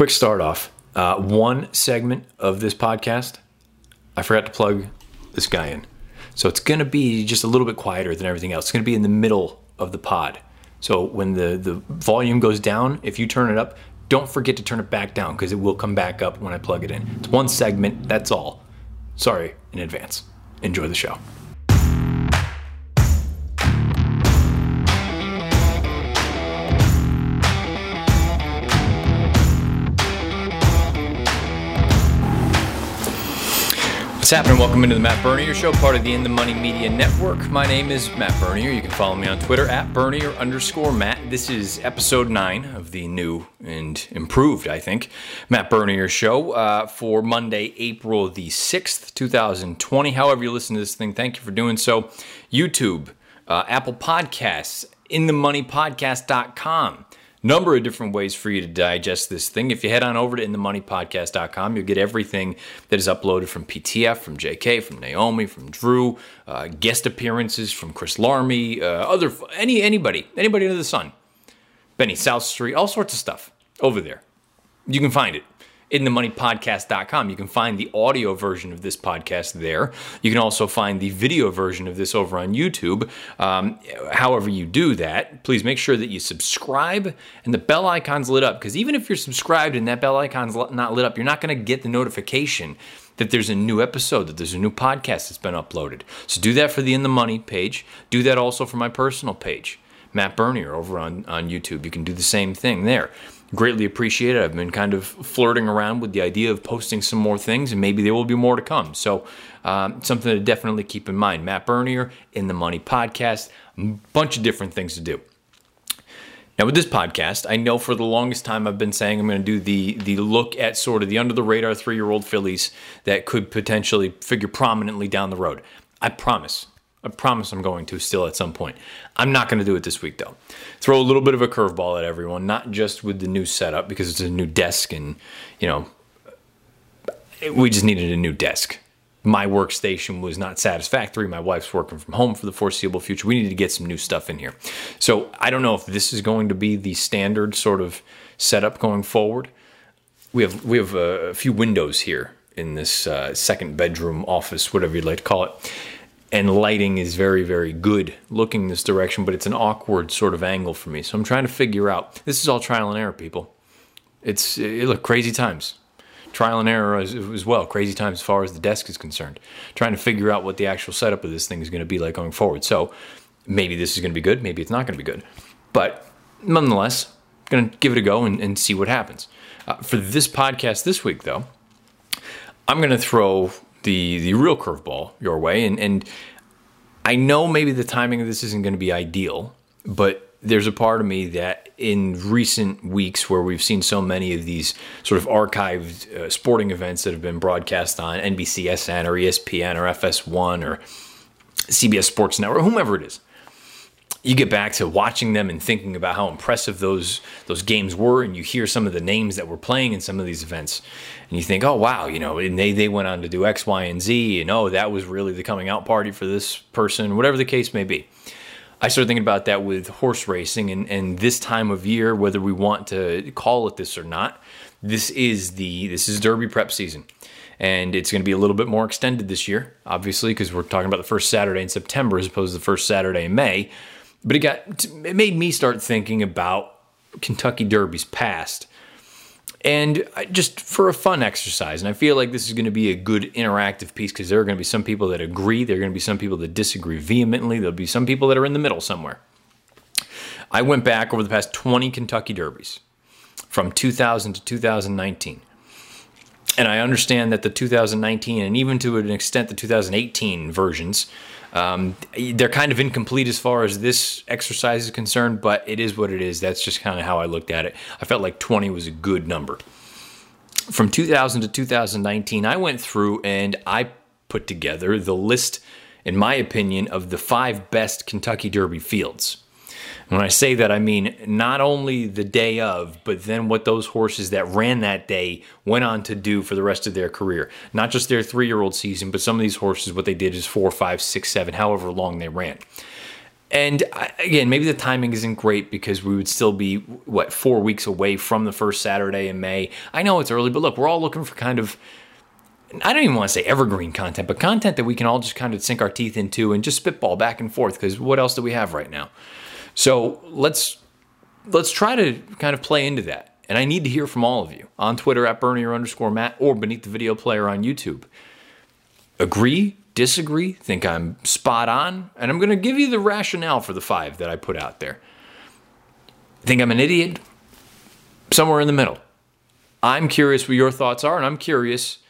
quick start off. Uh, one segment of this podcast, I forgot to plug this guy in. So it's going to be just a little bit quieter than everything else. It's going to be in the middle of the pod. So when the, the volume goes down, if you turn it up, don't forget to turn it back down because it will come back up when I plug it in. It's one segment, that's all. Sorry in advance. Enjoy the show. What's happening? Welcome into the Matt Bernier Show, part of the In the Money Media Network. My name is Matt Bernier. You can follow me on Twitter at Bernier underscore Matt. This is episode nine of the new and improved, I think, Matt Bernier Show uh, for Monday, April the 6th, 2020. However, you listen to this thing, thank you for doing so. YouTube, uh, Apple Podcasts, inthemoneypodcast.com number of different ways for you to digest this thing. If you head on over to inthemoneypodcast.com, you'll get everything that is uploaded from PTF, from JK, from Naomi, from Drew, uh, guest appearances from Chris Larmey, uh, other any anybody, anybody under the sun, Benny South Street, all sorts of stuff over there. You can find it inthemoneypodcast.com. You can find the audio version of this podcast there. You can also find the video version of this over on YouTube. Um, however, you do that, please make sure that you subscribe and the bell icon's lit up because even if you're subscribed and that bell icon's not lit up, you're not going to get the notification that there's a new episode, that there's a new podcast that's been uploaded. So do that for the In the Money page. Do that also for my personal page, Matt Bernier, over on, on YouTube. You can do the same thing there greatly appreciate it. I've been kind of flirting around with the idea of posting some more things, and maybe there will be more to come. So, um, something to definitely keep in mind. Matt Bernier in the Money Podcast, a bunch of different things to do. Now, with this podcast, I know for the longest time I've been saying I'm going to do the the look at sort of the under the radar three year old fillies that could potentially figure prominently down the road. I promise I promise I'm going to still at some point. I'm not going to do it this week though. Throw a little bit of a curveball at everyone, not just with the new setup because it's a new desk and, you know, we just needed a new desk. My workstation was not satisfactory. My wife's working from home for the foreseeable future. We need to get some new stuff in here. So I don't know if this is going to be the standard sort of setup going forward. We have we have a few windows here in this uh, second bedroom office, whatever you'd like to call it and lighting is very very good looking this direction but it's an awkward sort of angle for me. So i'm trying to figure out this is all trial and error people. It's it, look crazy times. Trial and error as, as, well crazy times as far as the desk is concerned. Trying to figure out what the actual setup of this thing is going to be like going forward. So maybe this is going to be good maybe it's not going to be good. But nonetheless going to give it a go and, and see what happens. Uh, for this podcast this week though i'm going to throw the the real curveball your way. And and I know maybe the timing of this isn't going to be ideal, but there's a part of me that in recent weeks where we've seen so many of these sort of archived uh, sporting events that have been broadcast on NBCSN or ESPN or FS1 or CBS Sports Network, or whomever it is, you get back to watching them and thinking about how impressive those those games were, and you hear some of the names that were playing in some of these events, and you think, oh wow, you know, and they they went on to do X, Y, and Z, and oh that was really the coming out party for this person, whatever the case may be. I started thinking about that with horse racing, and and this time of year, whether we want to call it this or not, this is the this is Derby prep season and it's going to be a little bit more extended this year, obviously, because we're talking about the first Saturday in September as opposed to the first Saturday in May. But it got it made me start thinking about Kentucky Derby's past. And just for a fun exercise, and I feel like this is going to be a good interactive piece because there are going to be some people that agree, there are going to be some people that disagree vehemently, there'll be some people that are in the middle somewhere. I went back over the past 20 Kentucky Derbies from 2000 to 2019. And I understand that the 2019 and even to an extent the 2018 versions um, they're kind of incomplete as far as this exercise is concerned, but it is what it is. That's just kind of how I looked at it. I felt like 20 was a good number. From 2000 to 2019, I went through and I put together the list, in my opinion, of the five best Kentucky Derby fields. When I say that, I mean not only the day of, but then what those horses that ran that day went on to do for the rest of their career. Not just their three year old season, but some of these horses, what they did is four, five, six, seven, however long they ran. And again, maybe the timing isn't great because we would still be, what, four weeks away from the first Saturday in May. I know it's early, but look, we're all looking for kind of, I don't even want to say evergreen content, but content that we can all just kind of sink our teeth into and just spitball back and forth because what else do we have right now? So let's let's try to kind of play into that. And I need to hear from all of you on Twitter at Bernier underscore Matt or beneath the video player on YouTube. Agree, disagree, think I'm spot on, and I'm going to give you the rationale for the five that I put out there. Think I'm an idiot? Somewhere in the middle. I'm curious what your thoughts are, and I'm curious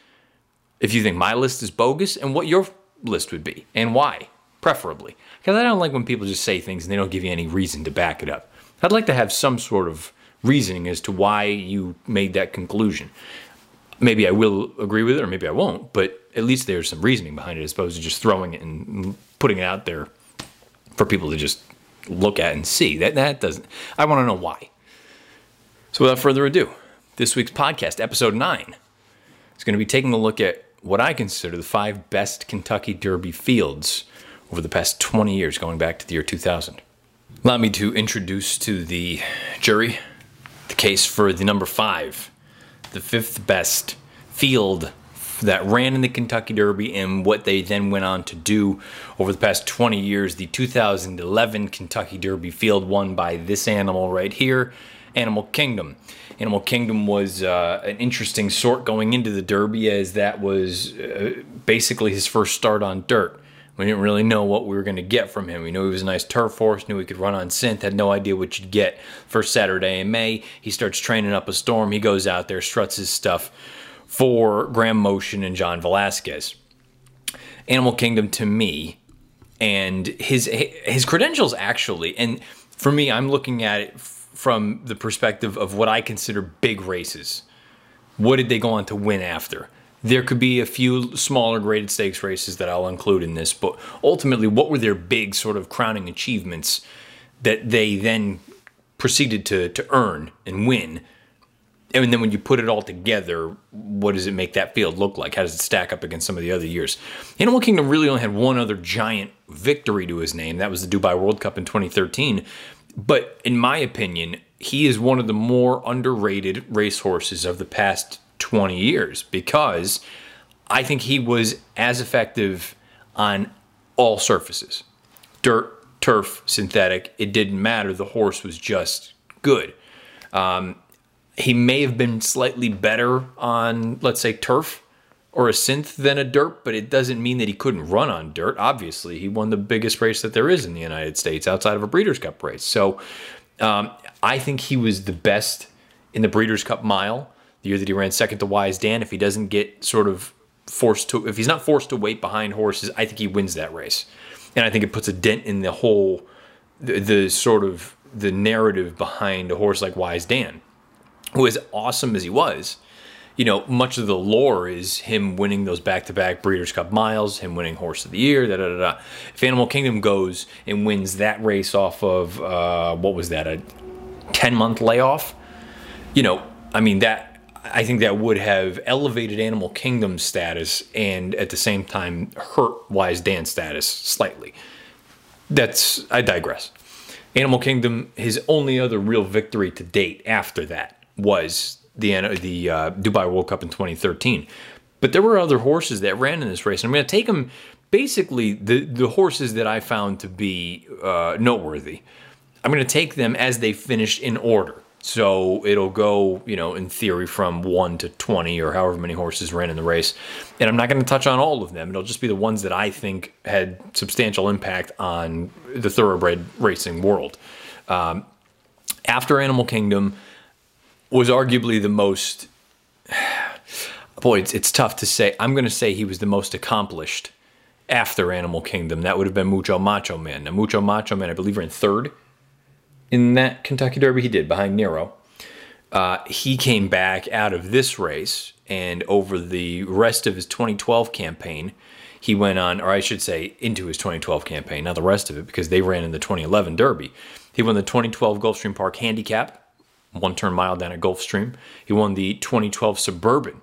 if you think my list is bogus and what your list would be and why, preferably. Because I don't like when people just say things and they don't give you any reason to back it up. I'd like to have some sort of reasoning as to why you made that conclusion. Maybe I will agree with it or maybe I won't, but at least there's some reasoning behind it as opposed to just throwing it and putting it out there for people to just look at and see. That that doesn't I want to know why. So without further ado, this week's podcast, episode 9, is going to be taking a look at what I consider the five best Kentucky Derby fields over the past 20 years, going back to the year 2000. Allow me to introduce to the jury the case for the number five, the fifth best field that ran in the Kentucky Derby and what they then went on to do over the past 20 years. The 2011 Kentucky Derby field won by this animal right here, Animal Kingdom. Animal Kingdom was uh, an interesting sort going into the Derby as that was uh, basically his first start on dirt. We didn't really know what we were going to get from him. We knew he was a nice turf horse, knew he could run on synth, had no idea what you'd get. First Saturday in May, he starts training up a storm. He goes out there, struts his stuff for Graham Motion and John Velazquez. Animal Kingdom to me, and his his credentials actually, and for me, I'm looking at it from the perspective of what I consider big races. What did they go on to win after? There could be a few smaller graded stakes races that I'll include in this, but ultimately, what were their big sort of crowning achievements that they then proceeded to, to earn and win? And then when you put it all together, what does it make that field look like? How does it stack up against some of the other years? Animal Kingdom really only had one other giant victory to his name. That was the Dubai World Cup in 2013. But in my opinion, he is one of the more underrated racehorses of the past 20 years because I think he was as effective on all surfaces dirt, turf, synthetic. It didn't matter. The horse was just good. Um, he may have been slightly better on, let's say, turf or a synth than a dirt, but it doesn't mean that he couldn't run on dirt. Obviously, he won the biggest race that there is in the United States outside of a Breeders' Cup race. So um, I think he was the best in the Breeders' Cup mile the year that he ran second to Wise Dan. If he doesn't get sort of forced to, if he's not forced to wait behind horses, I think he wins that race, and I think it puts a dent in the whole, the, the sort of the narrative behind a horse like Wise Dan, who as awesome as he was. You know, much of the lore is him winning those back-to-back Breeders' Cup miles, him winning Horse of the Year. Da da da. da. If Animal Kingdom goes and wins that race off of uh, what was that a ten-month layoff, you know, I mean that I think that would have elevated Animal Kingdom status and at the same time hurt Wise Dan status slightly. That's I digress. Animal Kingdom, his only other real victory to date after that was the the uh, Dubai World Cup in 2013. But there were other horses that ran in this race, and I'm going to take them basically the the horses that I found to be uh, noteworthy. I'm going to take them as they finished in order. So it'll go, you know, in theory from 1 to 20 or however many horses ran in the race. And I'm not going to touch on all of them. It'll just be the ones that I think had substantial impact on the thoroughbred racing world. Um, after Animal Kingdom was arguably the most, boy, it's, it's tough to say. I'm going to say he was the most accomplished after Animal Kingdom. That would have been Mucho Macho Man. Now, Mucho Macho Man, I believe, ran third in that Kentucky Derby he did behind Nehro. Uh, he came back out of this race, and over the rest of his 2012 campaign, he went on, or I should say, into his 2012 campaign, not the rest of it, because they ran in the 2011 Derby. He won the 2012 Gulfstream Park Handicap, one turn mile down at Gulfstream. He won the 2012 Suburban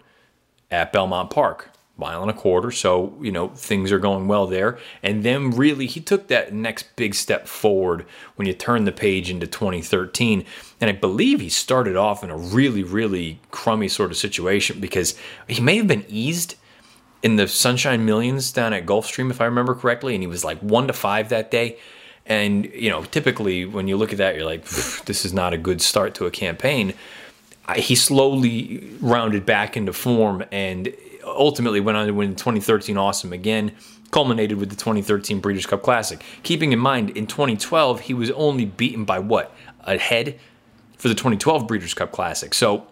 at Belmont Park, mile and a quarter. So, you know, things are going well there. And then really, he took that next big step forward when you turn the page into 2013. And I believe he started off in a really, really crummy sort of situation because he may have been eased in the Sunshine Millions down at Gulfstream, if I remember correctly. And he was like one to five that day. And, you know, typically when you look at that, you're like, this is not a good start to a campaign. He slowly rounded back into form and ultimately went on to win 2013 Awesome again, culminated with the 2013 Breeders' Cup Classic. Keeping in mind, in 2012, he was only beaten by what? A head for the 2012 Breeders' Cup Classic. So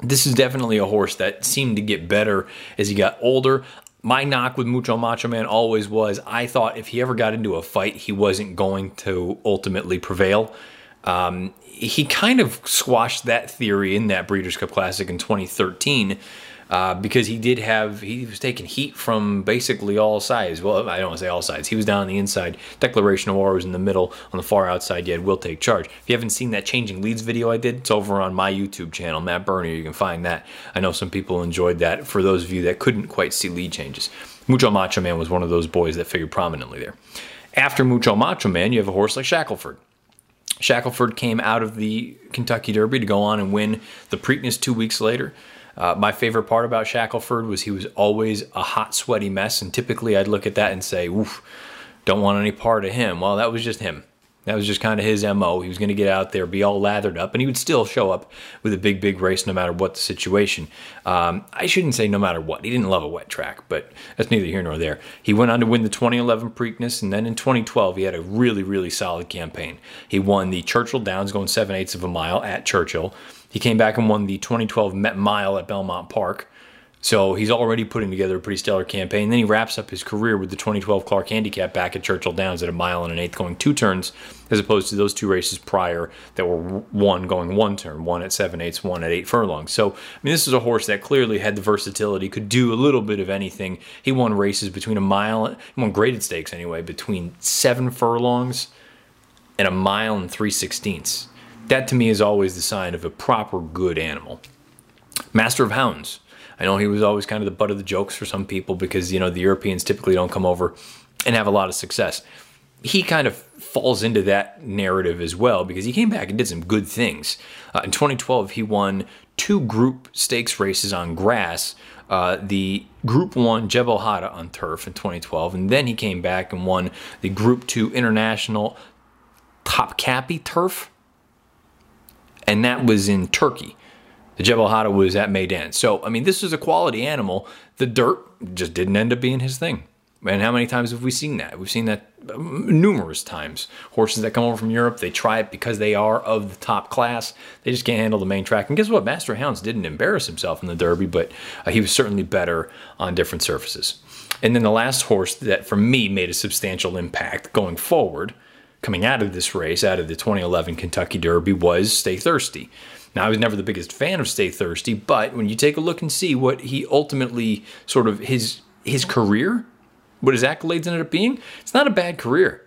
this is definitely a horse that seemed to get better as he got older. My knock with Mucho Macho Man always was I thought if he ever got into a fight, he wasn't going to ultimately prevail. Um, he kind of squashed that theory in that Breeders' Cup Classic in 2013 uh, because he did have he was taking heat from basically all sides. Well, I don't want to say all sides. He was down on the inside. Declaration of War was in the middle. On the far outside, had Will Take Charge. If you haven't seen that changing leads video I did, it's over on my YouTube channel, Matt Bernier. You can find that. I know some people enjoyed that. For those of you that couldn't quite see lead changes, Mucho Macho Man was one of those boys that figured prominently there. After Mucho Macho Man, you have a horse like Shackleford. Shackleford came out of the Kentucky Derby to go on and win the Preakness two weeks later. Uh, my favorite part about Shackleford was he was always a hot, sweaty mess, and typically I'd look at that and say, "Oof, don't want any part of him." Well, that was just him. That was just kind of his MO. He was going to get out there, be all lathered up, and he would still show up with a big, big race no matter what the situation. Um, I shouldn't say no matter what. He didn't love a wet track, but that's neither here nor there. He went on to win the 2011 Preakness, and then in 2012, he had a really, really solid campaign. He won the Churchill Downs, going 7 eighths of a mile at Churchill. He came back and won the 2012 Met Mile at Belmont Park. So he's already putting together a pretty stellar campaign. Then he wraps up his career with the 2012 Clark Handicap back at Churchill Downs at a mile and an eighth, going two turns, as opposed to those two races prior that were one going one turn, one at seven eighths, one at eight furlongs. So, I mean, this is a horse that clearly had the versatility, could do a little bit of anything. He won races between a mile, he won graded stakes anyway, between seven furlongs and a mile and three sixteenths. That to me is always the sign of a proper good animal. Master of Hounds. I know he was always kind of the butt of the jokes for some people because, you know, the Europeans typically don't come over and have a lot of success. He kind of falls into that narrative as well because he came back and did some good things. Uh, in 2012, he won two group stakes races on grass. Uh, the Group 1 Jebel Hatta on turf in 2012, and then he came back and won the Group 2 International Topkapi turf and that was in Turkey. The Jebel Hatta was at Meydan. So, I mean, this was a quality animal. The dirt just didn't end up being his thing. And how many times have we seen that? We've seen that numerous times. Horses that come over from Europe, they try it because they are of the top class. They just can't handle the main track. And guess what? Master Hounds didn't embarrass himself in the Derby, but uh, he was certainly better on different surfaces. And then the last horse that, for me, made a substantial impact going forward coming out of this race, out of the 2011 Kentucky Derby, was Stay Thirsty. Now, I was never the biggest fan of Stay Thirsty, but when you take a look and see what he ultimately sort of his his career, what his accolades ended up being, it's not a bad career.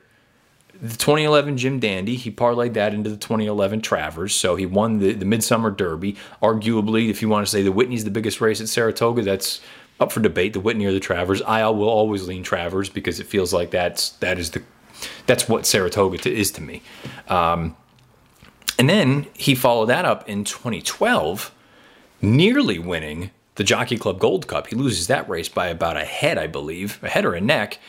The 2011 Jim Dandy, he parlayed that into the 2011 Travers, so he won the, the Midsummer Derby. Arguably, if you want to say the Whitney's the biggest race at Saratoga, that's up for debate. The Whitney or the Travers. I will always lean Travers because it feels like that's that is the that's what Saratoga to, is to me. Um, and then he followed that up in 2012, nearly winning the Jockey Club Gold Cup. He loses that race by about a head, I believe, a head or a neck.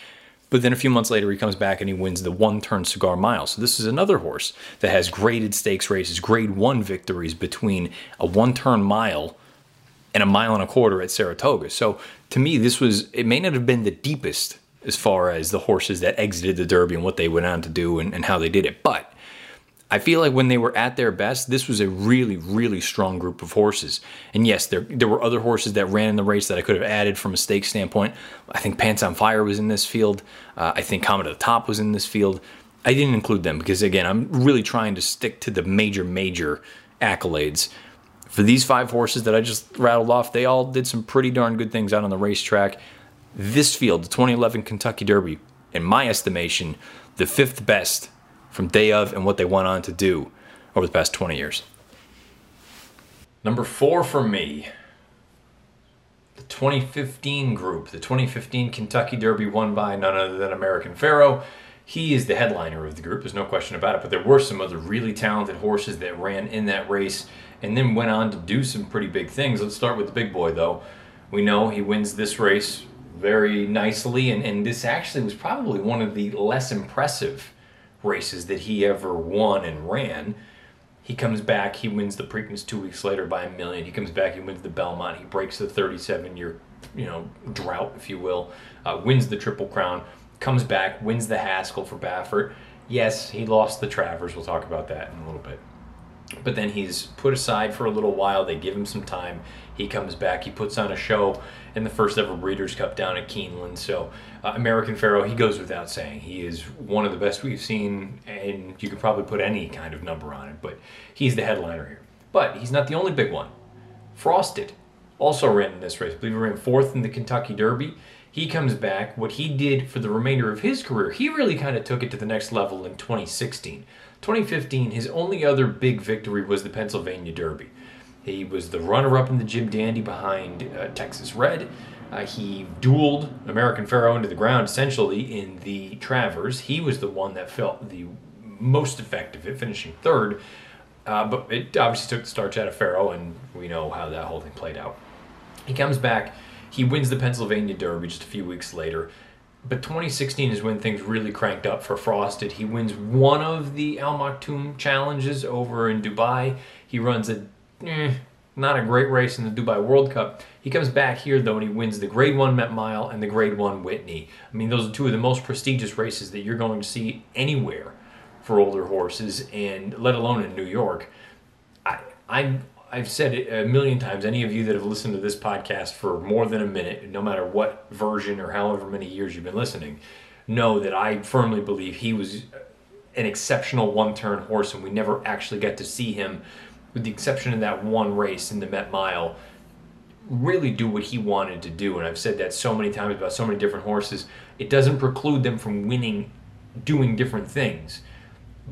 But then a few months later, he comes back and he wins the one turn cigar mile. So this is another horse that has graded stakes races, grade one victories between a one turn mile and a mile and a quarter at Saratoga. So to me, this was, it may not have been the deepest as far as the horses that exited the Derby and what they went on to do and, and how they did it. But I feel like when they were at their best, this was a really, really strong group of horses. And yes, there there were other horses that ran in the race that I could have added from a stake standpoint. I think Pants on Fire was in this field. Uh, I think Comma to the Top was in this field. I didn't include them because again, I'm really trying to stick to the major, major accolades. For these five horses that I just rattled off, they all did some pretty darn good things out on the racetrack. This field, the 2011 Kentucky Derby, in my estimation, the fifth best from day of and what they went on to do over the past 20 years. Number four for me, the 2015 group, the 2015 Kentucky Derby won by none other than American Pharoah. He is the headliner of the group, there's no question about it, but there were some other really talented horses that ran in that race and then went on to do some pretty big things. Let's start with the big boy, though. We know he wins this race very nicely, and, and this actually was probably one of the less impressive races that he ever won and ran. He comes back, he wins the Preakness two weeks later by a million. He comes back, he wins the Belmont, he breaks the 37 year, you know, drought, if you will, uh, wins the Triple Crown, comes back, wins the Haskell for Baffert. Yes, he lost the Travers. We'll talk about that in a little bit. But then he's put aside for a little while. They give him some time. He comes back. He puts on a show in the first ever Breeders' Cup down at Keeneland. So, uh, American Pharoah, he goes without saying. He is one of the best we've seen, and you could probably put any kind of number on it, but he's the headliner here. But he's not the only big one. Frosted also ran in this race. I believe he ran fourth in the Kentucky Derby. He comes back. What he did for the remainder of his career, he really kind of took it to the next level in 2016. 2015, his only other big victory was the Pennsylvania Derby. He was the runner up in the Jim Dandy behind uh, Texas Red. Uh, he dueled American Pharoah into the ground essentially in the Travers. He was the one that felt the most effective at finishing third. Uh, but it obviously took the starch out of Pharoah, and we know how that whole thing played out. He comes back. He wins the Pennsylvania Derby just a few weeks later but 2016 is when things really cranked up for Frosted. He wins one of the Al Maktoum challenges over in Dubai. He runs a eh, not a great race in the Dubai World Cup. He comes back here though and he wins the Grade 1 Met Mile and the Grade 1 Whitney. I mean, those are two of the most prestigious races that you're going to see anywhere for older horses and let alone in New York. I I'm I've said it a million times. Any of you that have listened to this podcast for more than a minute, no matter what version or however many years you've been listening, know that I firmly believe he was an exceptional one turn horse, and we never actually got to see him, with the exception of that one race in the Met Mile, really do what he wanted to do. And I've said that so many times about so many different horses. It doesn't preclude them from winning, doing different things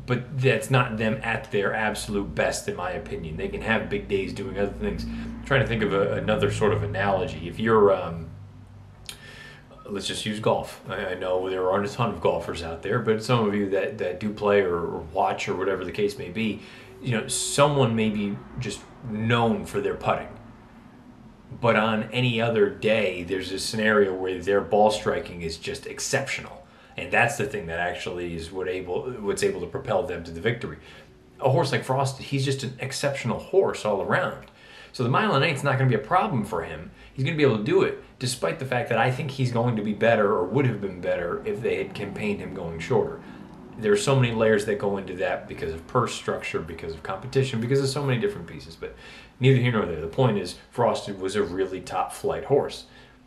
but that's not them at their absolute best, in my opinion. They can have big days doing other things. I'm trying to think of a, another sort of analogy. If you're, um, let's just use golf. I, I, know there aren't a ton of golfers out there, but some of you that, that do play or, or watch or whatever the case may be, you know, someone may be just known for their putting. But on any other day, there's a scenario where their ball striking is just exceptional and that's the thing that actually is what able what's able to propel them to the victory. A horse like Frosted, he's just an exceptional horse all around. So the mile and eight's not going to be a problem for him. He's going to be able to do it, despite the fact that I think he's going to be better or would have been better if they had campaigned him going shorter. There are so many layers that go into that because of purse structure, because of competition, because of so many different pieces. But neither here nor there. The point is, Frosted was a really top flight horse.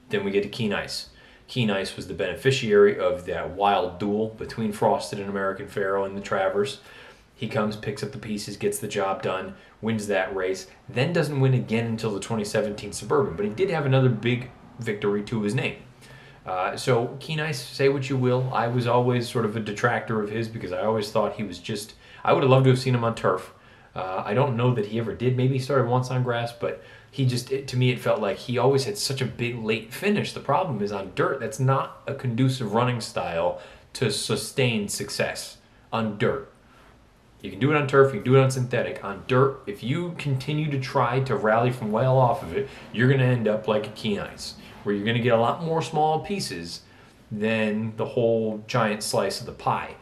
Then we get to Keen Ice. Keen Ice was the beneficiary of that wild duel between Frosted and American Pharoah and the Travers. He comes, picks up the pieces, gets the job done, wins that race, then doesn't win again until the 2017 Suburban. But he did have another big victory to his name. Uh, so Keen Ice, say what you will. I was always sort of a detractor of his because I always thought he was just. I would have loved to have seen him on turf. Uh, I don't know that he ever did. Maybe he started once on grass, but he just it, to me it felt like he always had such a big late finish. The problem is on dirt. That's not a conducive running style to sustain success on dirt. You can do it on turf, you can do it on synthetic. On dirt, if you continue to try to rally from well off of it, you're going to end up like a keen ice, where you're going to get a lot more small pieces than the whole giant slice of the pie.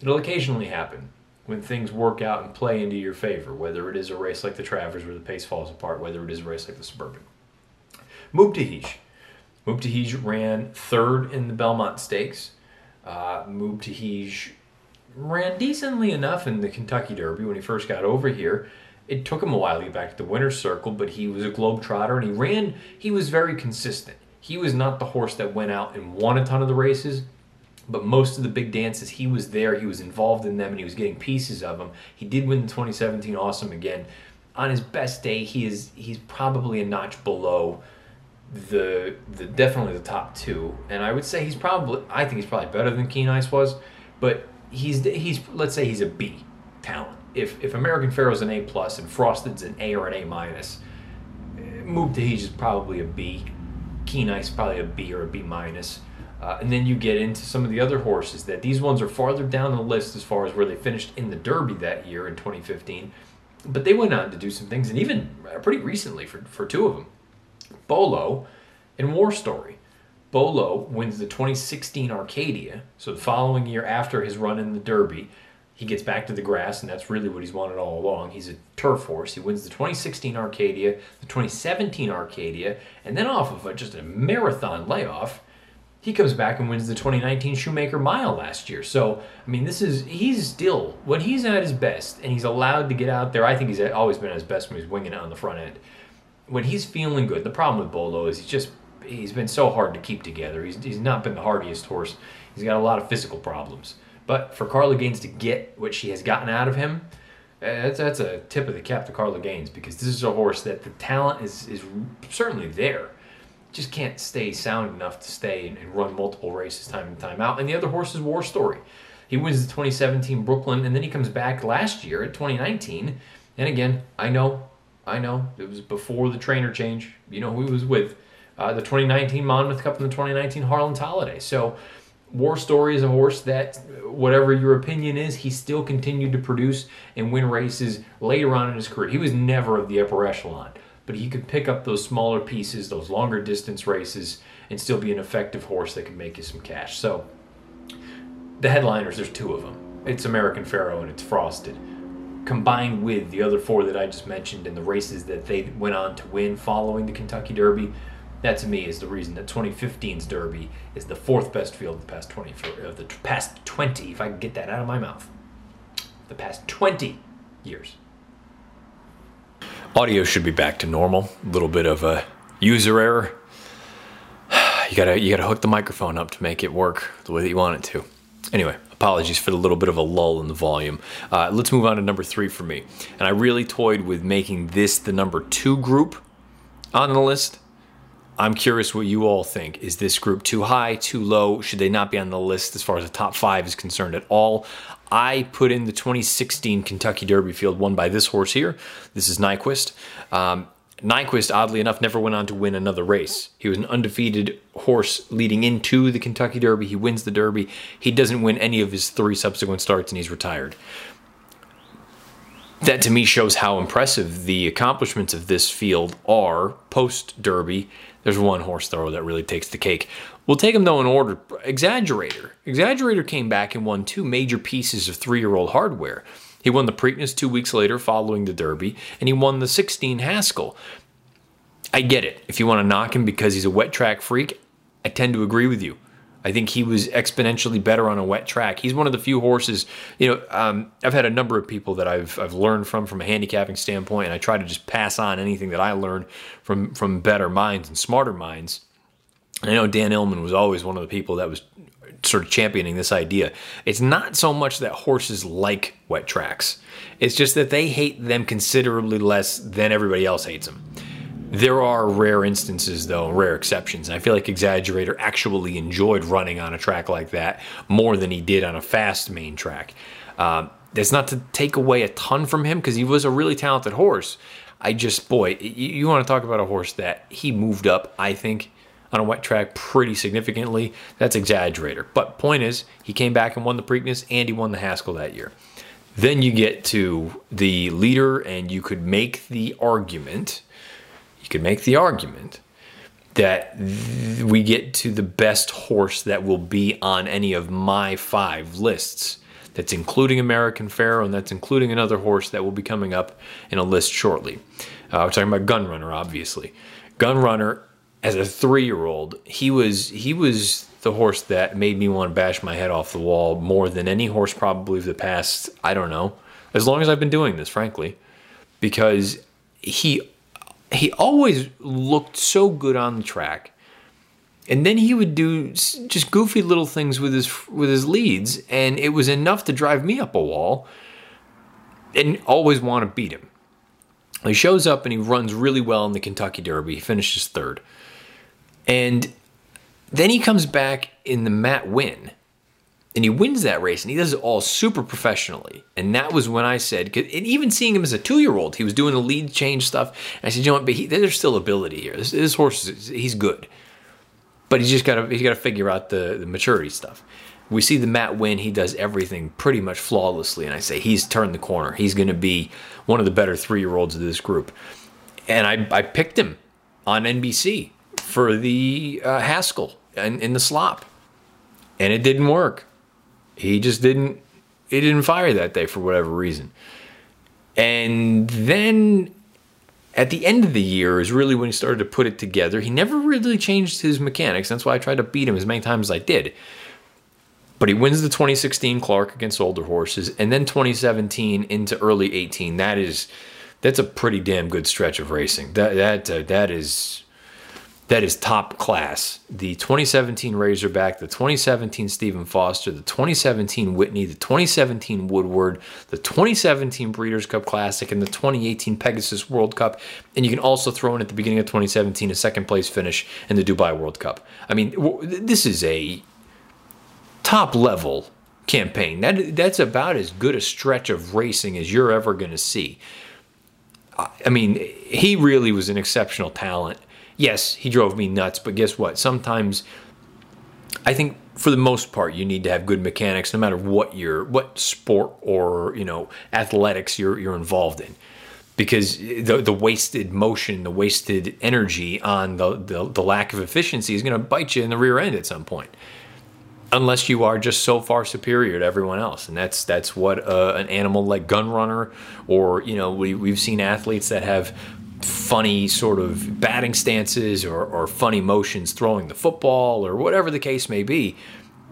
It'll occasionally happen when things work out and play into your favor, whether it is a race like the Travers where the pace falls apart, whether it is a race like the Suburban. Mubtaheej. Mubtaheej ran third in the Belmont Stakes. Uh, Mubtaheej ran decently enough in the Kentucky Derby when he first got over here. It took him a while to get back to the winner's circle, but he was a globetrotter and he ran, he was very consistent. He was not the horse that went out and won a ton of the races, but most of the big dances he was there he was involved in them and he was getting pieces of them he did win the 2017 awesome again. On his best day he is he's probably a notch below the the definitely the top two. And i would say he's probably i think he's probably better than keen ice was but he's he's let's say he's a b talent. If if american pharoah's an a plus and frosted's an a or an a minus eh, Mubtaheej is probably a b. Keen Ice probably a B or a B minus. Uh, and then you get into some of the other horses that these ones are farther down the list as far as where they finished in the Derby that year in 2015. But they went on to do some things, and even pretty recently for, for two of them. Bolo and War Story. Bolo wins the 2016 Arcadia, so the following year after his run in the Derby, he gets back to the grass, and that's really what he's wanted all along. He's a turf horse. He wins the 2016 Arcadia, the 2017 Arcadia, and then off of a, just a marathon layoff, he comes back and wins the 2019 Shoemaker Mile last year. So, I mean, this is, he's still, when he's at his best and he's allowed to get out there, I think he's always been at his best when he's winging it on the front end. When he's feeling good, the problem with Bolo is he's just he's been so hard to keep together. He's, he's not been the hardiest horse. He's got a lot of physical problems. But for Carla Gaines to get what she has gotten out of him, eh, that's, that's a tip of the cap to Carla Gaines because this is a horse that the talent is, is certainly there. Just can't stay sound enough to stay and, and run multiple races time and time out. And the other horse is War Story. He wins the 2017 Brooklyn, and then he comes back last year at 2019. And again, I know, I know, it was before the trainer change. You know who he was with uh, the 2019 Monmouth Cup and the 2019 Harlan Holiday. So, War Story is a horse that, whatever your opinion is, he still continued to produce and win races later on in his career. He was never of the upper echelon, but he could pick up those smaller pieces, those longer distance races, and still be an effective horse that could make you some cash. So, the headliners, there's two of them. It's American Pharoah and it's Frosted. Combined with the other four that I just mentioned and the races that they went on to win following the Kentucky Derby, that to me is the reason that 2015's Derby is the fourth best field of the past 20 of the past 20. If I can get that out of my mouth, the past 20 years. Audio should be back to normal. A little bit of a user error. You gotta you gotta hook the microphone up to make it work the way that you want it to. Anyway, apologies for the little bit of a lull in the volume. Uh, let's move on to number three for me. And I really toyed with making this the number two group on the list I'm curious what you all think. Is this group too high, too low? Should they not be on the list as far as the top five is concerned at all? I put in the 2016 Kentucky Derby field won by this horse here. This is Nyquist. Um, Nyquist, oddly enough, never went on to win another race. He was an undefeated horse leading into the Kentucky Derby. He wins the Derby. He doesn't win any of his three subsequent starts, and he's retired. That to me shows how impressive the accomplishments of this field are post Derby there's one horse thrower that really takes the cake. We'll take them though in order. Exaggerator. Exaggerator came back and won two major pieces of three-year-old hardware. He won the Preakness two weeks later following the Derby, and he won the 16 Haskell. I get it. If you want to knock him because he's a wet track freak, I tend to agree with you. I think he was exponentially better on a wet track. He's one of the few horses, you know, um, I've had a number of people that I've, I've learned from from a handicapping standpoint, and I try to just pass on anything that I learned from, from better minds and smarter minds. And I know Dan Illman was always one of the people that was sort of championing this idea. It's not so much that horses like wet tracks, it's just that they hate them considerably less than everybody else hates them. There are rare instances, though, rare exceptions. I feel like Exaggerator actually enjoyed running on a track like that more than he did on a fast main track. Uh, that's not to take away a ton from him because he was a really talented horse. I just, boy, you, you want to talk about a horse that he moved up, I think, on a wet track pretty significantly. That's Exaggerator. But point is, he came back and won the Preakness and he won the Haskell that year. Then you get to the leader, and you could make the argument You could make the argument that th- we get to the best horse that will be on any of my five lists. That's including American Pharoah, and that's including another horse that will be coming up in a list shortly. Uh, we're talking about Gunrunner, obviously. Gunrunner, as a three-year-old, he was he was the horse that made me want to bash my head off the wall more than any horse probably of the past. I don't know, as long as I've been doing this, frankly, because he he always looked so good on the track. And then he would do just goofy little things with his with his leads, and it was enough to drive me up a wall and always want to beat him. He shows up and he runs really well in the Kentucky Derby. He finishes third. And then he comes back in the Matt Winn and he wins that race and he does it all super professionally and that was when i said and even seeing him as a two-year-old he was doing the lead change stuff i said you know what but he, there's still ability here this, this horse is, he's good but he's just got to he's got to figure out the the maturity stuff. We see the Matt Winn; he does everything pretty much flawlessly, and I say he's turned the corner. He's going to be one of the better three year olds of this group. And I I picked him on NBC for the uh, Haskell in, in the slop, and it didn't work. He just didn't. He didn't fire that day for whatever reason. And then at the end of the year is really when he started to put it together. He never really changed his mechanics. That's why I tried to beat him as many times as I did. But he wins the 2016 Clark against older horses, and then 2017 into early 18. That is, that's a pretty damn good stretch of racing. That that uh, that is that is top class. The 2017 Razorback, the 2017 Stephen Foster, the 2017 Whitney, the 2017 Woodward, the 2017 Breeders' Cup Classic, and the 2018 Pegasus World Cup. And you can also throw in at the beginning of 2017 a second place finish in the Dubai World Cup. I mean, this is a top level campaign. That that's about as good a stretch of racing as you're ever going to see. I mean, he really was an exceptional talent yes, he drove me nuts, but guess what? Sometimes I think for the most part you need to have good mechanics no matter what your what sport or, you know, athletics you're you're involved in. Because the the wasted motion, the wasted energy on the the, the lack of efficiency is going to bite you in the rear end at some point unless you are just so far superior to everyone else and that's that's what uh, an animal like gun runner or you know we, we've seen athletes that have funny sort of batting stances or, or funny motions throwing the football or whatever the case may be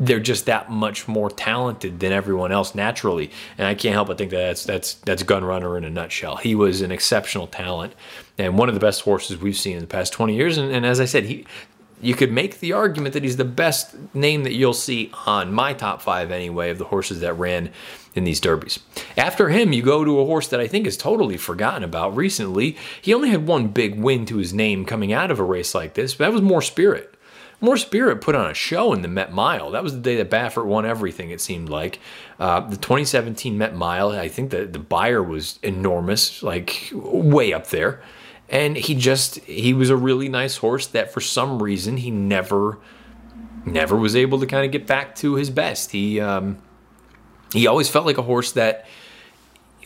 they're just that much more talented than everyone else naturally. And I can't help but think that that's that's that's Gun Runner in a nutshell. He was an exceptional talent and one of the best horses we've seen in the past 20 years. And, and as I said, he you could make the argument that he's the best name that you'll see on my top five anyway of the horses that ran in these derbies. After him, you go to a horse that I think is totally forgotten about recently. He only had one big win to his name coming out of a race like this, but that was More Spirit. More Spirit put on a show in the Met Mile. That was the day that Baffert won everything, it seemed like. Uh, the 2017 Met Mile, I think that the Beyer was enormous, like way up there. And he just, he was a really nice horse that for some reason he never, never was able to kind of get back to his best. He, um, he always felt like a horse that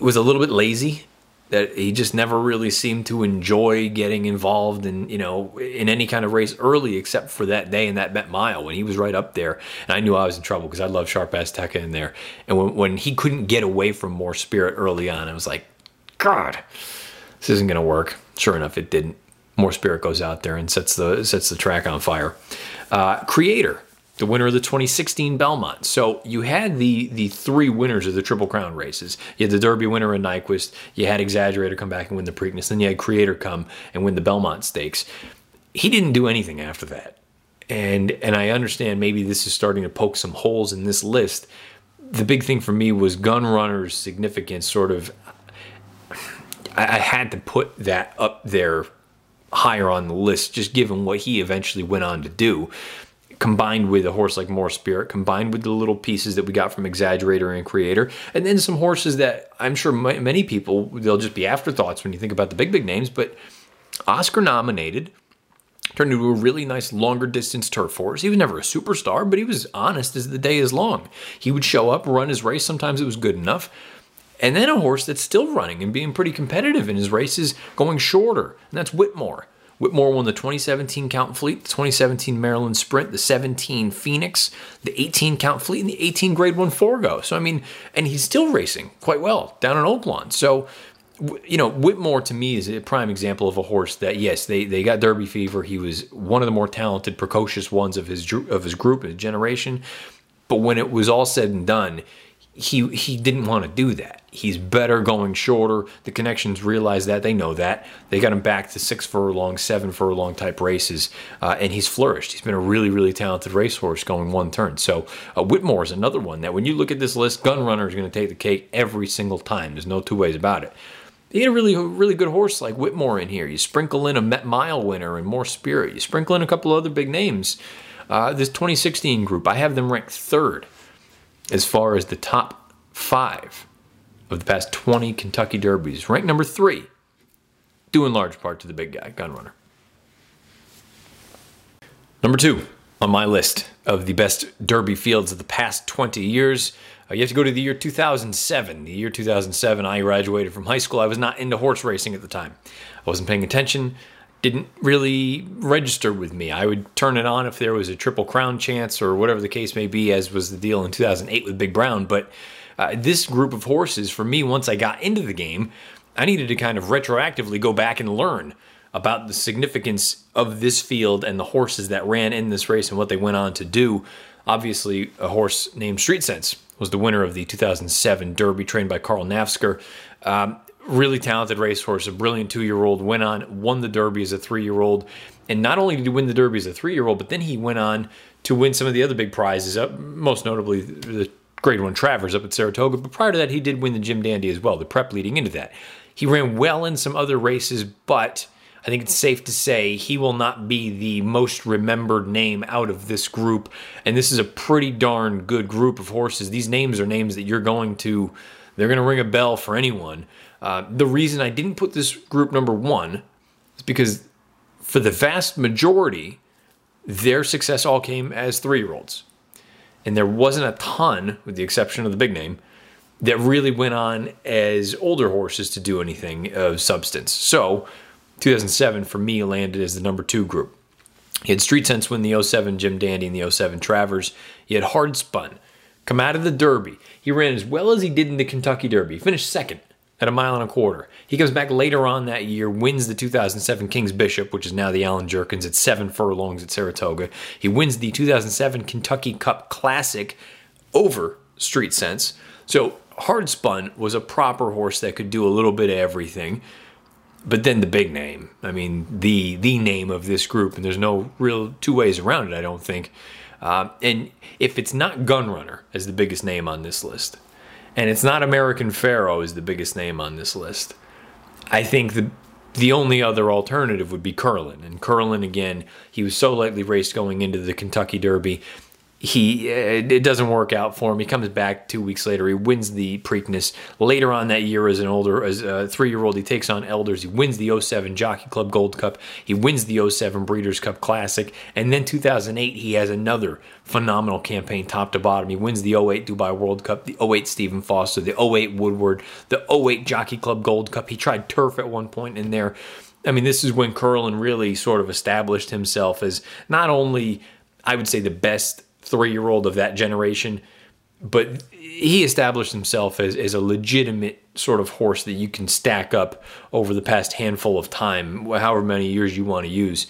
was a little bit lazy that he just never really seemed to enjoy getting involved in you know in any kind of race early except for that day in that Met Mile when he was right up there. And I knew I was in trouble because I love Sharp Azteca in there. And when, when he couldn't get away from more spirit early on I was like God this isn't gonna work sure enough it didn't more spirit goes out there and sets the sets the track on fire uh, creator the winner of the 2016 Belmont. So you had the the three winners of the Triple Crown races. You had the Derby winner in Nyquist. You had Exaggerator come back and win the Preakness. Then you had Creator come and win the Belmont Stakes. He didn't do anything after that. And and I understand maybe this is starting to poke some holes in this list. The big thing for me was Gun Runner's significance. Sort of, I, I had to put that up there higher on the list, just given what he eventually went on to do combined with a horse like More Spirit, combined with the little pieces that we got from Exaggerator and Creator, and then some horses that I'm sure many people, they'll just be afterthoughts when you think about the big, big names, but Oscar nominated, turned into a really nice longer distance turf horse. He was never a superstar, but he was honest as the day is long. He would show up, run his race, sometimes it was good enough. And then a horse that's still running and being pretty competitive in his races, going shorter, and that's Whitmore. Whitmore won the 2017 Count Fleet, the 2017 Maryland Sprint, the 17 Phoenix, the 18 Count Fleet, and the 18 Grade 1 Forego. So, I mean, and he's still racing quite well down in Oaklawn. So, you know, Whitmore to me is a prime example of a horse that, yes, they, they got Derby fever. He was one of the more talented, precocious ones of his of his group, his generation. But when it was all said and done, he he didn't want to do that. He's better going shorter. The connections realize that they know that they got him back to six furlong, seven furlong type races, uh, and he's flourished. He's been a really really talented racehorse going one turn. So uh, Whitmore is another one that when you look at this list, Gun Runner is going to take the cake every single time. There's no two ways about it. You get a really really good horse like Whitmore in here. You sprinkle in a Met Mile winner and more Spirit. You sprinkle in a couple other big names. Uh, this 2016 group, I have them ranked third as far as the top five of the past 20 Kentucky Derbies. Ranked number three, due in large part to the big guy, Gun Runner. Number two, on my list of the best Derby fields of the past 20 years. Uh, you have to go to the year 2007. The year 2007, I graduated from high school. I was not into horse racing at the time. I wasn't paying attention. Didn't really register with me. I would turn it on if there was a triple crown chance or whatever the case may be, as was the deal in 2008 with Big Brown. But uh, this group of horses, for me, once I got into the game, I needed to kind of retroactively go back and learn about the significance of this field and the horses that ran in this race and what they went on to do. Obviously, a horse named Street Sense was the winner of the 2007 Derby, trained by Carl Nafzger. Um, really talented racehorse, a brilliant two year old, went on, won the Derby as a three year old. And not only did he win the Derby as a three year old, but then he went on to win some of the other big prizes, most notably the Grade One Travers up at Saratoga. But prior to that, he did win the Jim Dandy as well, the prep leading into that. He ran well in some other races, but I think it's safe to say he will not be the most remembered name out of this group. And this is a pretty darn good group of horses. These names are names that you're going to, they're going to ring a bell for anyone. Uh, the reason I didn't put this group number one is because for the vast majority, their success all came as three year olds. And there wasn't a ton, with the exception of the big name, that really went on as older horses to do anything of substance. So 2007 for me landed as the number two group. He had Street Sense win the 07 Jim Dandy and the 07 Travers. He had Hard Spun come out of the Derby. He ran as well as he did in the Kentucky Derby. He finished second at a mile and a quarter. He comes back later on that year, wins the 2007 King's Bishop, which is now the Allen Jerkens, at seven furlongs at Saratoga. He wins the 2007 Kentucky Cup Classic over Street Sense. So Hard Spun was a proper horse that could do a little bit of everything but then the big name. I mean, the the name of this group, and there's no real two ways around it. I don't think. Uh, and if it's not Gun Runner as the biggest name on this list, and it's not American Pharoah is the biggest name on this list, I think the the only other alternative would be Curlin. And Curlin, again, he was so lightly raced going into the Kentucky Derby he uh, it doesn't work out for him. He comes back two weeks later. He wins the Preakness. Later on that year, as an older as a three year old, he takes on Elders. He wins the 07 Jockey Club Gold Cup. He wins the 07 Breeders' Cup Classic, and then 2008 he has another phenomenal campaign, top to bottom. He wins the 08 Dubai World Cup, the 08 Stephen Foster, the 08 Woodward, the 08 Jockey Club Gold Cup. He tried turf at one point in there. I mean, this is when Curlin really sort of established himself as not only, I would say, the best three year old of that generation. But he established himself as, as a legitimate sort of horse that you can stack up over the past handful of time, however many years you want to use,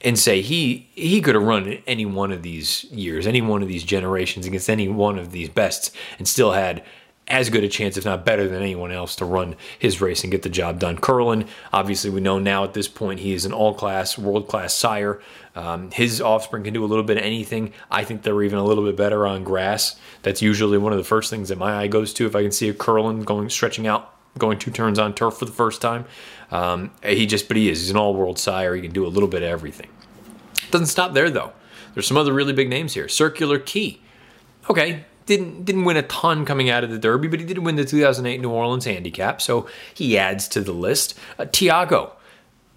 and say he he could have run any one of these years, any one of these generations against any one of these bests, and still had as good a chance, if not better than anyone else, to run his race and get the job done. Curlin, obviously, we know now at this point he is an all class, world class sire. Um, his offspring can do a little bit of anything. I think they're even a little bit better on grass. That's usually one of the first things that my eye goes to if I can see a Curlin going stretching out, going two turns on turf for the first time. Um, he just, but he is. He's an all world sire. He can do a little bit of everything. Doesn't stop there though. There's some other really big names here. Circular Quay. Okay, didn't didn't win a ton coming out of the Derby, but he did win the 2008 New Orleans Handicap, so he adds to the list. Uh, Tiago.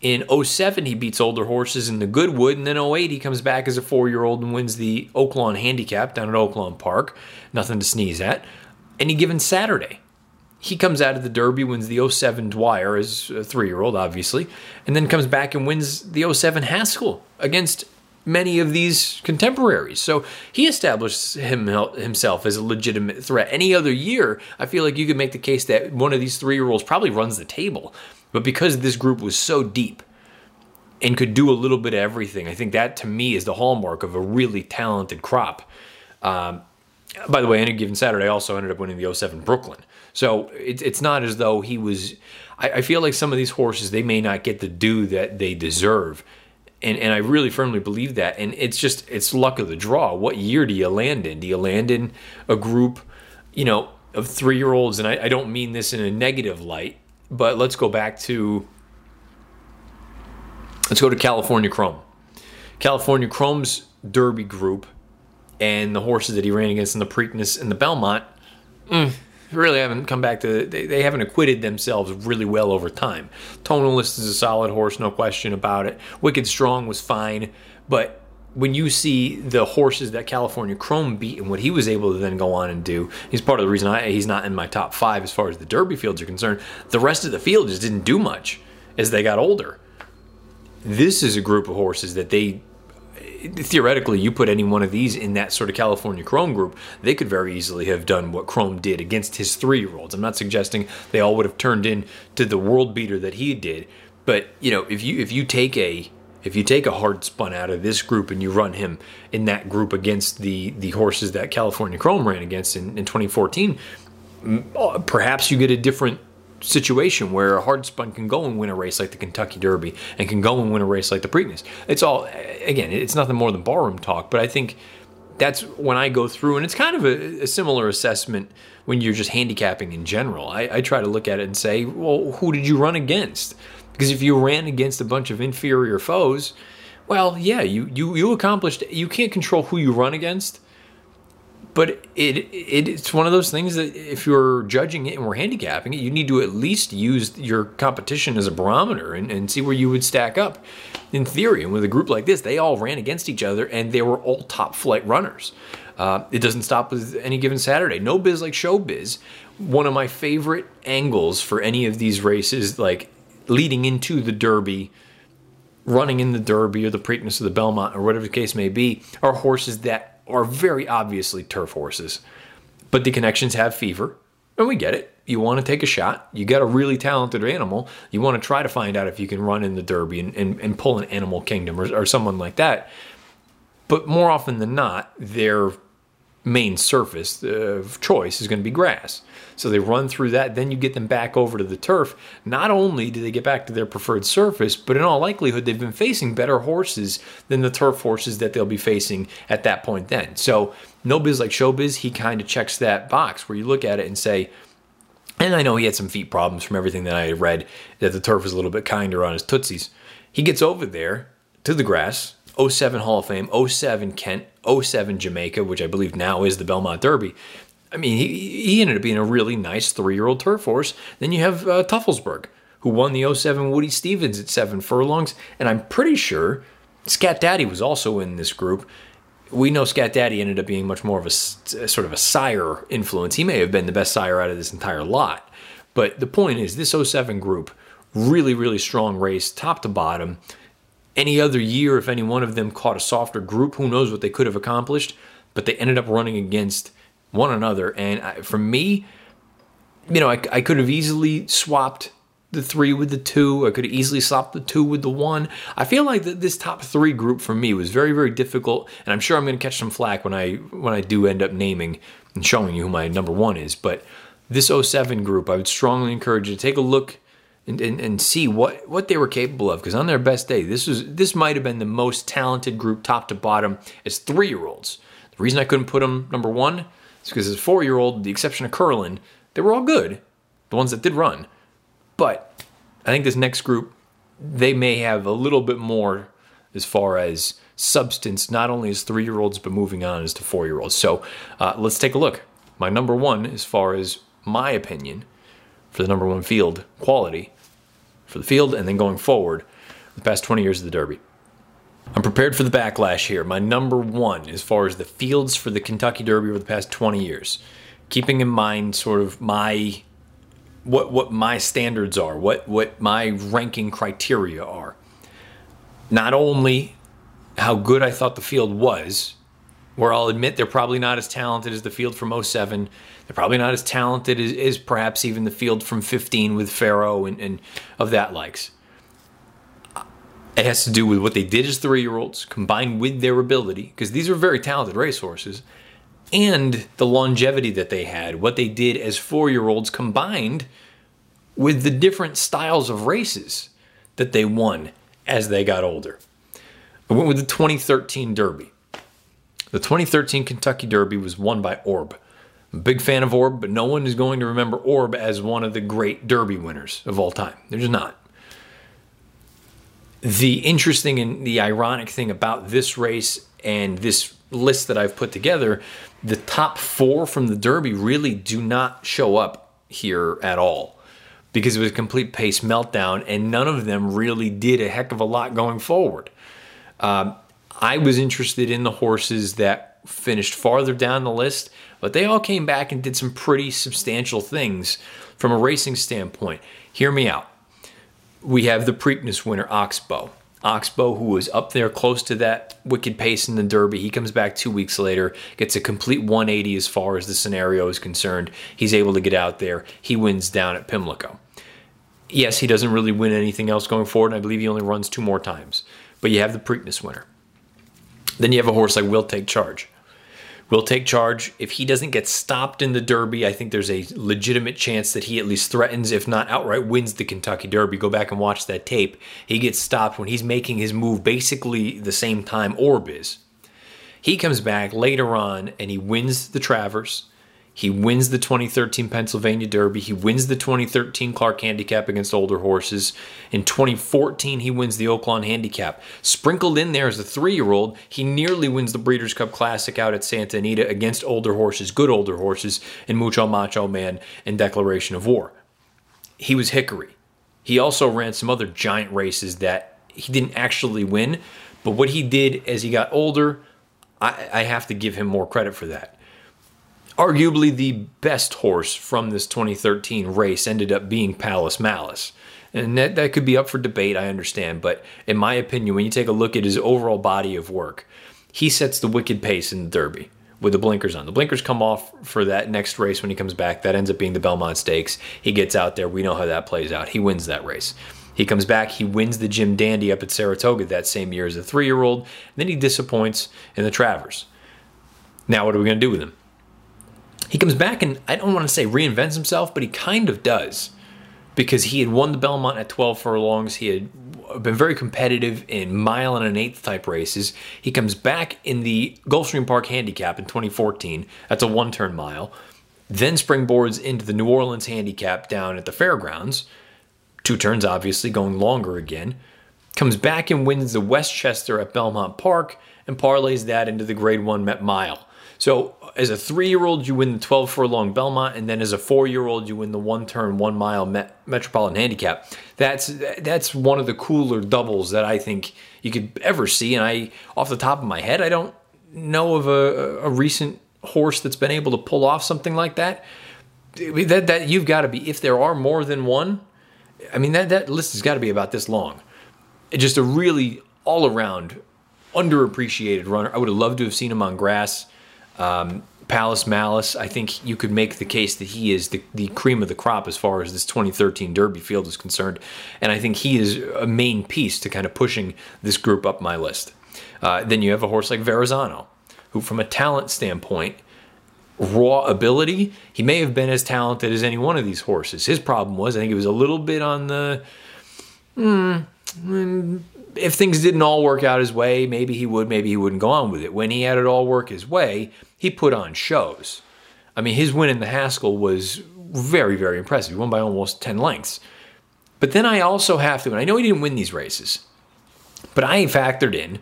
In 07, he beats older horses in the Goodwood, and then 08, he comes back as a four year old and wins the Oaklawn Handicap down at Oaklawn Park. Nothing to sneeze at. Any given Saturday, he comes out of the Derby, wins the 07 Dwyer as a three year old, obviously, and then comes back and wins the 07 Haskell against many of these contemporaries. So he established him, himself as a legitimate threat. Any other year, I feel like you could make the case that one of these three year olds probably runs the table. But because this group was so deep and could do a little bit of everything, I think that to me is the hallmark of a really talented crop. Um, by the way, any given Saturday also ended up winning the 07 Brooklyn. So it, it's not as though he was. I, I feel like some of these horses, they may not get the due that they deserve and and I really firmly believe that. And it's just it's luck of the draw. What year do you land in? Do you land in a group, you know, of three year olds? And I, I don't mean this in a negative light, but let's go back to let's go to California Chrome. California Chrome's Derby group and the horses that he ran against in the Preakness and the Belmont. Mm, really haven't come back to they, they haven't acquitted themselves really well over time. Tonalist is a solid horse, no question about it. Wicked Strong was fine, but when you see the horses that California Chrome beat and what he was able to then go on and do, he's part of the reason I, he's not in my top five as far as the Derby fields are concerned. The rest of the field just didn't do much as they got older. This is a group of horses that they theoretically you put any one of these in that sort of California Chrome group, they could very easily have done what Chrome did against his three year olds. I'm not suggesting they all would have turned in to the world beater that he did, but you know if you if you take a if you take a hard spun out of this group and you run him in that group against the the horses that California Chrome ran against in, in 2014, uh, perhaps you get a different situation where a hard spun can go and win a race like the Kentucky Derby and can go and win a race like the Preakness. It's all again, it's nothing more than ballroom talk, but I think that's when I go through, and it's kind of a, a similar assessment when you're just handicapping in general. I, I try to look at it and say, well, who did you run against? Because if you ran against a bunch of inferior foes, well, yeah, you you you accomplished. You can't control who you run against, but it, it it's one of those things that if you're judging it and we're handicapping it, you need to at least use your competition as a barometer and, and see where you would stack up. In theory, and with a group like this, they all ran against each other and they were all top flight runners. Uh, it doesn't stop with any given Saturday. Nobiz Like Shobiz. One of my favorite angles for any of these races, like leading into the Derby, running in the Derby or the Preakness or the Belmont or whatever the case may be, are horses that are very obviously turf horses. But the connections have fever, and we get it. You want to take a shot. You got a really talented animal. You want to try to find out if you can run in the Derby and, and, and pull an Animal Kingdom or, or someone like that. But more often than not, their main surface of choice is going to be grass. So they run through that, then you get them back over to the turf. Not only do they get back to their preferred surface, but in all likelihood, they've been facing better horses than the turf horses that they'll be facing at that point then. So, Nobiz Like Shobiz, he kind of checks that box where you look at it and say, and I know he had some feet problems from everything that I read, that the turf was a little bit kinder on his tootsies. He gets over there to the grass, 07 Hall of Fame, 07 Kent, 07 Jamaica, which I believe now is the Belmont Derby. I mean, he, he ended up being a really nice three year old turf horse. Then you have uh, Teuflesberg, who won the 07 Woody Stephens at seven furlongs. And I'm pretty sure Scat Daddy was also in this group. We know Scat Daddy ended up being much more of a sort of a sire influence. He may have been the best sire out of this entire lot. But the point is, this 07 group, really, really strong race, top to bottom. Any other year, if any one of them caught a softer group, who knows what they could have accomplished. But they ended up running against one another. And I, for me, you know, I, I could have easily swapped the three with the two. I could have easily swapped the two with the one. I feel like that this top three group for me was very, very difficult, and I'm sure I'm going to catch some flack when I when I do end up naming and showing you who my number one is. But this 07 group, I would strongly encourage you to take a look and, and, and see what, what they were capable of. Because on their best day, this was this might have been the most talented group, top to bottom, as three year olds. The reason I couldn't put them number one is because as a four year old, the exception of Curlin, they were all good, the ones that did run. But I think this next group, they may have a little bit more as far as substance, not only as three year olds, but moving on as to four year olds. So uh, let's take a look. My number one, as far as my opinion, for the number one field quality for the field, and then going forward, the past 20 years of the Derby. I'm prepared for the backlash here. My number one, as far as the fields for the Kentucky Derby over the past 20 years, keeping in mind sort of my what what my standards are, what what my ranking criteria are. Not only how good I thought the field was, where I'll admit they're probably not as talented as the field from 07. They're probably not as talented as, as perhaps even the field from 15 with Pharoah and, and of that likes. It has to do with what they did as three year olds combined with their ability, because these are very talented racehorses, and the longevity that they had, what they did as four year olds combined with the different styles of races that they won as they got older. I went with the 2013 Derby. The 2013 Kentucky Derby was won by Orb. I'm a big fan of Orb, but no one is going to remember Orb as one of the great Derby winners of all time. They're just not the interesting and the ironic thing about this race and this list that I've put together, the top four from the Derby really do not show up here at all because it was a complete pace meltdown and none of them really did a heck of a lot going forward. Um, I was interested in the horses that finished farther down the list, but they all came back and did some pretty substantial things from a racing standpoint. Hear me out. We have the Preakness winner, Oxbow. Oxbow, who was up there close to that wicked pace in the Derby, he comes back two weeks later, gets a complete 180 as far as the scenario is concerned. He's able to get out there. He wins down at Pimlico. Yes, he doesn't really win anything else going forward, and I believe he only runs two more times. But you have the Preakness winner. Then you have a horse like Will Take Charge will take charge. If he doesn't get stopped in the Derby, I think there's a legitimate chance that he at least threatens, if not outright wins the Kentucky Derby. Go back and watch that tape. He gets stopped when he's making his move basically the same time Orb is. He comes back later on and he wins the Travers. He wins the 2013 Pennsylvania Derby. He wins the 2013 Clark Handicap against older horses. In 2014, he wins the Oaklawn Handicap. Sprinkled in there as a three year old, he nearly wins the Breeders' Cup Classic out at Santa Anita against older horses, good older horses, in Mucho Macho Man and Declaration of War. He was Hickory. He also ran some other giant races that he didn't actually win, but what he did as he got older, I, I have to give him more credit for that arguably the best horse from this 2013 race ended up being Palace Malice. And that, that could be up for debate, I understand. But in my opinion, when you take a look at his overall body of work, he sets the wicked pace in the Derby with the blinkers on. The blinkers come off for that next race when he comes back. That ends up being the Belmont Stakes. He gets out there. We know how that plays out. He wins that race. He comes back. He wins the Jim Dandy up at Saratoga that same year as a three year old. Then he disappoints in the Travers. Now, what are we going to do with him? He comes back and I don't want to say reinvents himself, but he kind of does because he had won the Belmont at 12 furlongs. He had been very competitive in mile and an eighth type races. He comes back in the Gulfstream Park Handicap in 2014. That's a one turn mile. Then springboards into the New Orleans Handicap down at the fairgrounds. Two turns, obviously, going longer again. Comes back and wins the Westchester at Belmont Park and parlays that into the Grade 1 Met Mile. So as a three year old, you win the 12 furlong Belmont, and then as a four year old, you win the one turn, one mile Met- Metropolitan Handicap. That's that's one of the cooler doubles that I think you could ever see. And I, off the top of my head, I don't know of a, a recent horse that's been able to pull off something like that. That that you've got to be. If there are more than one, I mean that that list has got to be about this long. Just a really all around underappreciated runner. I would have loved to have seen him on grass. Um, Palace Malice, I think you could make the case that he is the, the cream of the crop as far as this 2013 Derby field is concerned. And I think he is a main piece to kind of pushing this group up my list. Uh, then you have a horse like Verrazano, who, from a talent standpoint, raw ability, he may have been as talented as any one of these horses. His problem was, I think it was a little bit on the. Mm, if things didn't all work out his way, maybe he would, maybe he wouldn't go on with it. When he had it all work his way, he put on shows. I mean, his win in the Haskell was very, very impressive. He won by almost 10 lengths. But then I also have to, and I know he didn't win these races, but I factored in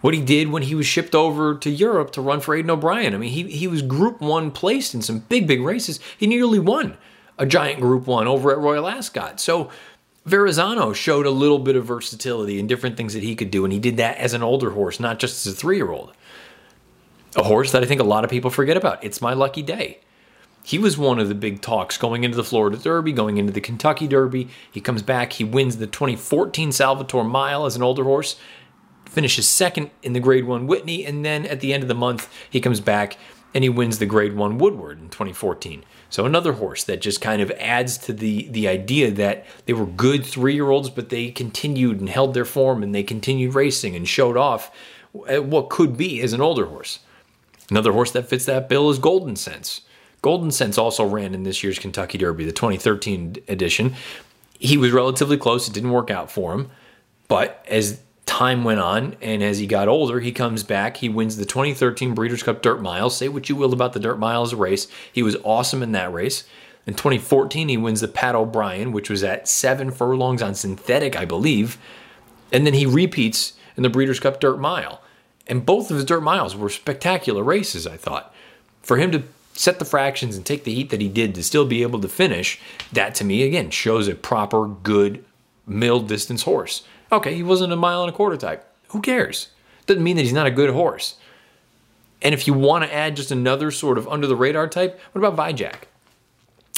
what he did when he was shipped over to Europe to run for Aidan O'Brien. I mean, he, he was Group 1 placed in some big, big races. He nearly won a giant Group 1 over at Royal Ascot. So Verrazano showed a little bit of versatility and different things that he could do, and he did that as an older horse, not just as a three year old. A horse that I think a lot of people forget about. It's my lucky day. He was one of the big talks going into the Florida Derby, going into the Kentucky Derby. He comes back, he wins the 2014 Salvator Mile as an older horse, finishes second in the Grade 1 Whitney, and then at the end of the month, he comes back and he wins the Grade 1 Woodward in 2014. So another horse that just kind of adds to the the idea that they were good three year olds, but they continued and held their form and they continued racing and showed off what could be as an older horse. Another horse that fits that bill is Goldencents. Golden Sense also ran in this year's Kentucky Derby, the 2013 edition. He was relatively close; it didn't work out for him, but as time went on, and as he got older, he comes back. He wins the 2013 Breeders' Cup Dirt Miles. Say what you will about the Dirt Miles race, he was awesome in that race. In 2014, he wins the Pat O'Brien, which was at seven furlongs on synthetic, I believe. And then he repeats in the Breeders' Cup Dirt Mile. And both of his Dirt Miles were spectacular races, I thought. For him to set the fractions and take the heat that he did to still be able to finish, that to me, again, shows a proper, good, middle distance horse. Okay, he wasn't a mile and a quarter type. Who cares? Doesn't mean that he's not a good horse. And if you want to add just another sort of under the radar type, what about Vyjack?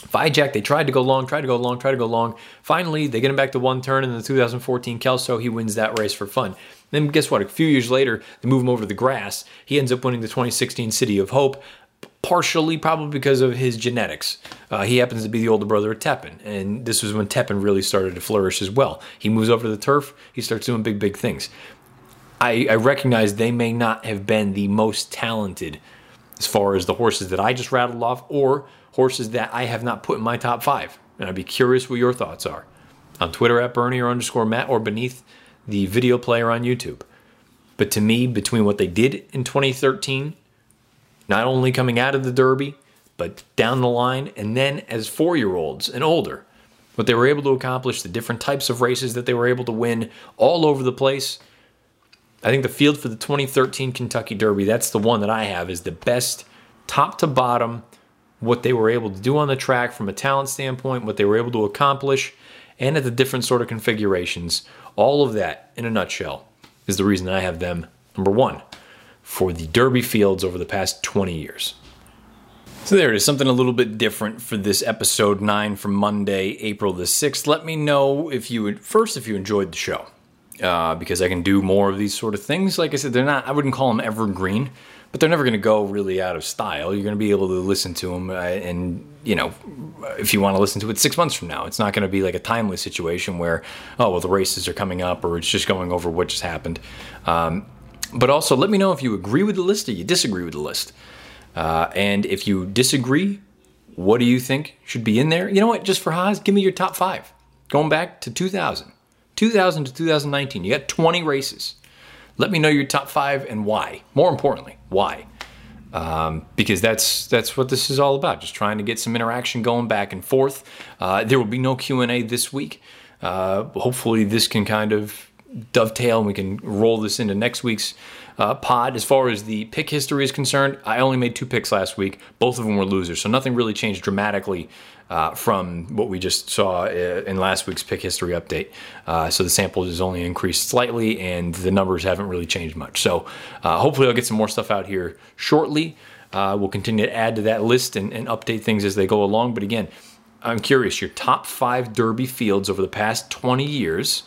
Vyjack, they tried to go long, tried to go long, tried to go long. Finally, they get him back to one turn in the 2014 Kelso. He wins that race for fun. Then guess what? A few years later, they move him over to the grass. He ends up winning the 2016 City of Hope, partially probably because of his genetics. Uh, he happens to be the older brother of Tepin, and this was when Tepin really started to flourish as well. He moves over to the turf. He starts doing big, big things. I, I recognize they may not have been the most talented as far as the horses that I just rattled off, or horses that I have not put in my top five. And I'd be curious what your thoughts are. On Twitter at Bernier underscore Matt or beneath the video player on YouTube. But to me, between what they did in 2013, not only coming out of the Derby, but down the line, and then as four year olds and older, what they were able to accomplish, the different types of races that they were able to win all over the place. I think the field for the 2013 Kentucky Derby, that's the one that I have, is the best top to bottom what they were able to do on the track from a talent standpoint, what they were able to accomplish, and at the different sort of configurations. All of that, in a nutshell, is the reason I have them number one for the Derby fields over the past 20 years. So there it is, something a little bit different for this episode 9 from Monday, April the 6th. Let me know if you would, first, if you enjoyed the show, uh, because I can do more of these sort of things. Like I said, they're not, I wouldn't call them evergreen but they're never going to go really out of style. You're going to be able to listen to them, uh, and you know, if you want to listen to it six months from now, it's not going to be like a timely situation where, oh, well, the races are coming up, or it's just going over what just happened. Um, but also, let me know if you agree with the list or you disagree with the list. Uh, and if you disagree, what do you think should be in there? You know what? Just for Haas, give me your top five. Going back to 2000, 2000 to 2019, you got 20 races. Let me know your top five and why. More importantly, why? Um, because that's that's what this is all about. Just trying to get some interaction going back and forth. Uh, there will be no Q and A this week. Uh, hopefully, this can kind of dovetail and we can roll this into next week's uh, pod. As far as the pick history is concerned, I only made two picks last week. Both of them were losers, so nothing really changed dramatically uh, from what we just saw uh, in last week's pick history update. Uh, so the sample has only increased slightly, and the numbers haven't really changed much. So uh, hopefully, I'll get some more stuff out here shortly. Uh, we'll continue to add to that list and, and update things as they go along. But again, I'm curious your top five Derby fields over the past 20 years.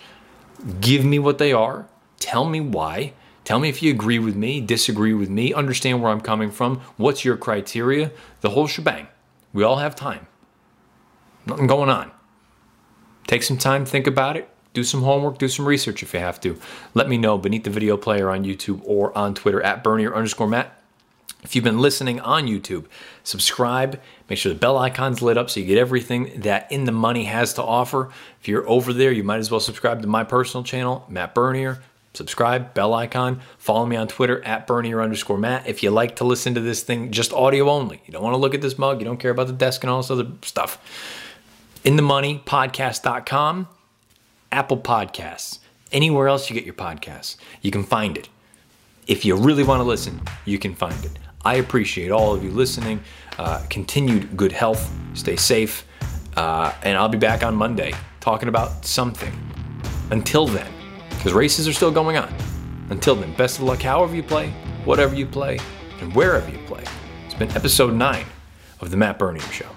Give me what they are. Tell me why. Tell me if you agree with me, disagree with me, understand where I'm coming from, what's your criteria, the whole shebang. We all have time. Nothing going on. Take some time, think about it, do some homework, do some research if you have to. Let me know beneath the video player on YouTube or on Twitter at Bernier underscore Matt. If you've been listening on YouTube, subscribe. Make sure the bell icon's lit up so you get everything that In the Money has to offer. If you're over there, you might as well subscribe to my personal channel, Matt Bernier subscribe, bell icon. Follow me on Twitter at Bernier underscore Matt. If you like to listen to this thing just audio only, you don't want to look at this mug, you don't care about the desk and all this other stuff. In the money podcast.com, Apple Podcasts, anywhere else you get your podcasts, you can find it. If you really want to listen, you can find it. I appreciate all of you listening. Uh, continued good health. Stay safe. Uh, and I'll be back on Monday talking about something. Until then, because races are still going on. Until then, best of luck however you play, whatever you play, and wherever you play. It's been episode 9 of The Matt Bernier Show.